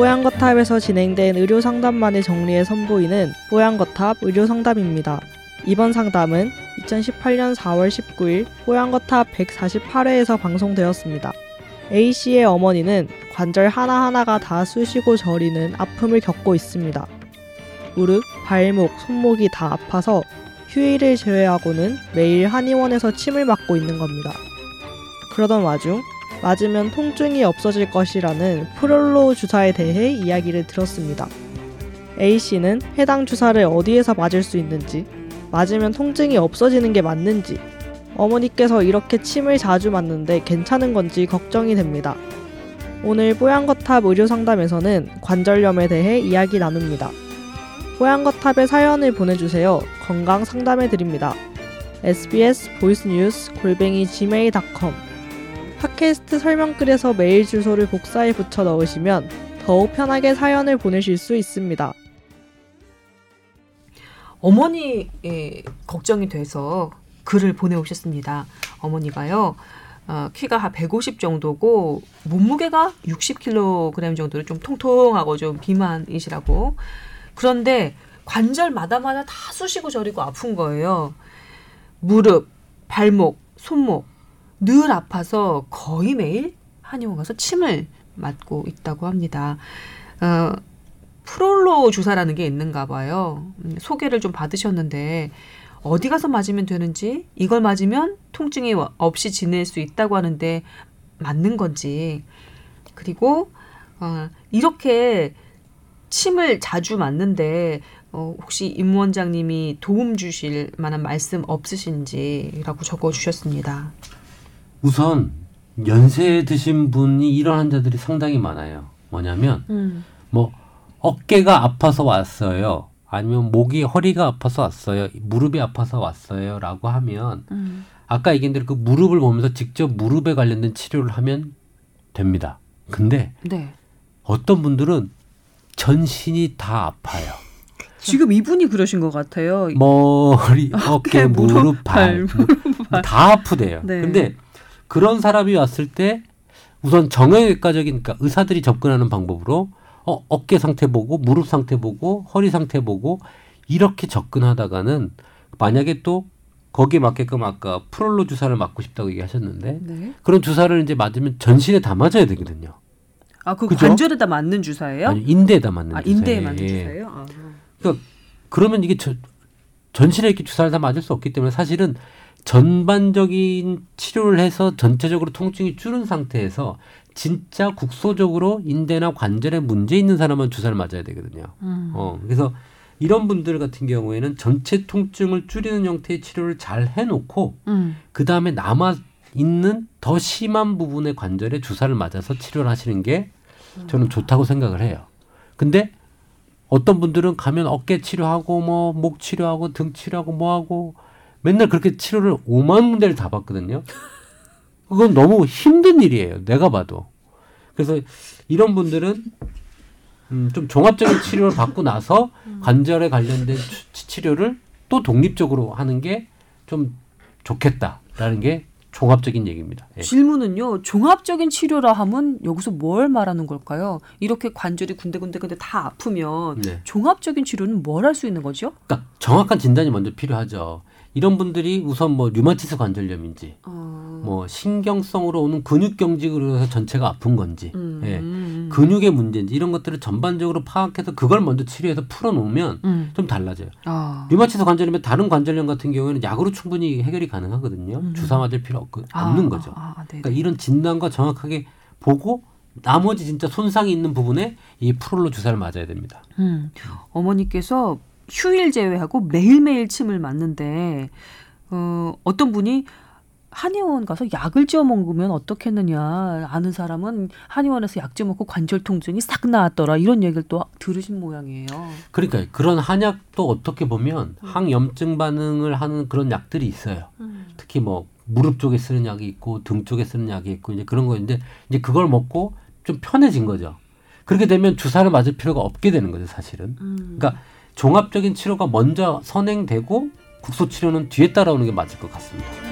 뽀양거탑에서 진행된 의료 상담만을 정리해 선보이는 뽀양거탑 의료 상담입니다. 이번 상담은 2018년 4월 19일 뽀양거탑 148회에서 방송되었습니다. A씨의 어머니는 관절 하나하나가 다 쑤시고 저리는 아픔을 겪고 있습니다. 무릎, 발목, 손목이 다 아파서 휴일을 제외하고는 매일 한의원에서 침을 맞고 있는 겁니다. 그러던 와중 맞으면 통증이 없어질 것이라는 프롤로 주사에 대해 이야기를 들었습니다. A씨는 해당 주사를 어디에서 맞을 수 있는지, 맞으면 통증이 없어지는 게 맞는지, 어머니께서 이렇게 침을 자주 맞는데 괜찮은 건지 걱정이 됩니다. 오늘 뽀양거탑 의료상담에서는 관절염에 대해 이야기 나눕니다. 뽀양거탑에 사연을 보내주세요. 건강 상담해 드립니다. sbs 보이스뉴스 골뱅이 gmail.com 팟캐스트 설명글에서 메일 주소를 복사해 붙여 넣으시면 더욱 편하게 사연을 보내실 수 있습니다. 어머니 걱정이 돼서 글을 보내오셨습니다. 어머니가요. 어, 키가 한 150 정도고 몸무게가 60kg 정도로 좀 통통하고 좀 비만이시라고. 그런데 관절마다마다 다 쑤시고 저리고 아픈 거예요. 무릎, 발목, 손목 늘 아파서 거의 매일 한의원 가서 침을 맞고 있다고 합니다. 어, 프롤로 주사라는 게 있는가 봐요. 음, 소개를 좀 받으셨는데 어디 가서 맞으면 되는지 이걸 맞으면 통증이 없이 지낼 수 있다고 하는데 맞는 건지 그리고 어, 이렇게 침을 자주 맞는데 어, 혹시 임 원장님이 도움 주실 만한 말씀 없으신지라고 적어 주셨습니다. 우선 연세 드신 분이 이런 환자들이 상당히 많아요. 뭐냐면 음. 뭐 어깨가 아파서 왔어요. 아니면 목이 허리가 아파서 왔어요. 무릎이 아파서 왔어요라고 하면 음. 아까 얘기한 대로 그 무릎을 보면서 직접 무릎에 관련된 치료를 하면 됩니다. 근데 네. 어떤 분들은 전신이 다 아파요. 지금 이분이 그러신 것 같아요. 머리, 어깨, 무릎, 발, 무릎, 발. 다 아프대요. 네. 근데 그런 사람이 왔을 때 우선 정형외과적인 그러니까 의사들이 접근하는 방법으로 어, 어깨 상태 보고 무릎 상태 보고 허리 상태 보고 이렇게 접근하다가는 만약에 또 거기에 맞게끔 아까 프롤로 주사를 맞고 싶다고 얘기하셨는데 네. 그런 주사를 이제 맞으면 전신에 다 맞아야 되거든요. 아, 그 관절에다 맞는 주사예요? 아니, 인대에다 맞는 아, 주사예요. 인대에 맞는 예. 주사예요? 아. 그러니까 그러면 이게 저, 전신에 이렇게 주사를 다 맞을 수 없기 때문에 사실은 전반적인 치료를 해서 전체적으로 통증이 줄은 상태에서 진짜 국소적으로 인대나 관절에 문제 있는 사람은 주사를 맞아야 되거든요. 음. 어, 그래서 이런 분들 같은 경우에는 전체 통증을 줄이는 형태의 치료를 잘 해놓고 음. 그 다음에 남아 있는 더 심한 부분의 관절에 주사를 맞아서 치료를 하시는 게 저는 좋다고 생각을 해요. 근데 어떤 분들은 가면 어깨 치료하고 뭐 목 치료하고 등 치료하고 뭐 하고 맨날 그렇게 치료를 5만 군데를 다 받거든요. 그건 너무 힘든 일이에요. 내가 봐도. 그래서 이런 분들은 음, 좀 종합적인 치료를 받고 나서 관절에 관련된 치 료를 또 독립적으로 하는 게 좀 좋겠다라는 게 종합적인 얘기입니다. 예. 질문은요. 종합적인 치료라 하면 여기서 뭘 말하는 걸까요? 이렇게 관절이 군데군데 근데 다 아프면 네. 종합적인 치료는 뭘 할 수 있는 거죠? 그러니까 정확한 진단이 먼저 필요하죠. 이런 분들이 우선 뭐 류마티스 관절염인지 어. 뭐 신경성으로 오는 근육 경직으로 해서 전체가 아픈 건지 음. 예. 근육의 문제인지 이런 것들을 전반적으로 파악해서 그걸 먼저 치료해서 풀어놓으면 음. 좀 달라져요. 어. 류마티스 관절염에 다른 관절염 같은 경우에는 약으로 충분히 해결이 가능하거든요. 음. 주사 맞을 필요 없, 아. 없는 거죠. 아, 아, 그러니까 이런 진단과 정확하게 보고 나머지 진짜 손상이 있는 부분에 이 프롤로 주사를 맞아야 됩니다. 음. 어머니께서 휴일 제외하고 매일매일 침을 맞는데 어, 어떤 분이 한의원 가서 약을 지어 먹으면 어떻겠느냐 아는 사람은 한의원에서 약 지어 먹고 관절 통증이 싹 나았더라 이런 얘기를 또 들으신 모양이에요. 그러니까 그런 한약도 어떻게 보면 음. 항염증 반응을 하는 그런 약들이 있어요. 음. 특히 뭐 무릎 쪽에 쓰는 약이 있고 등 쪽에 쓰는 약이 있고 이제 그런 거인데 이제 그걸 먹고 좀 편해진 거죠. 그렇게 되면 주사를 맞을 필요가 없게 되는 거죠, 사실은. 음. 그러니까 종합적인 치료가 먼저 선행되고 국소 치료는 뒤에 따라오는 게 맞을 것 같습니다.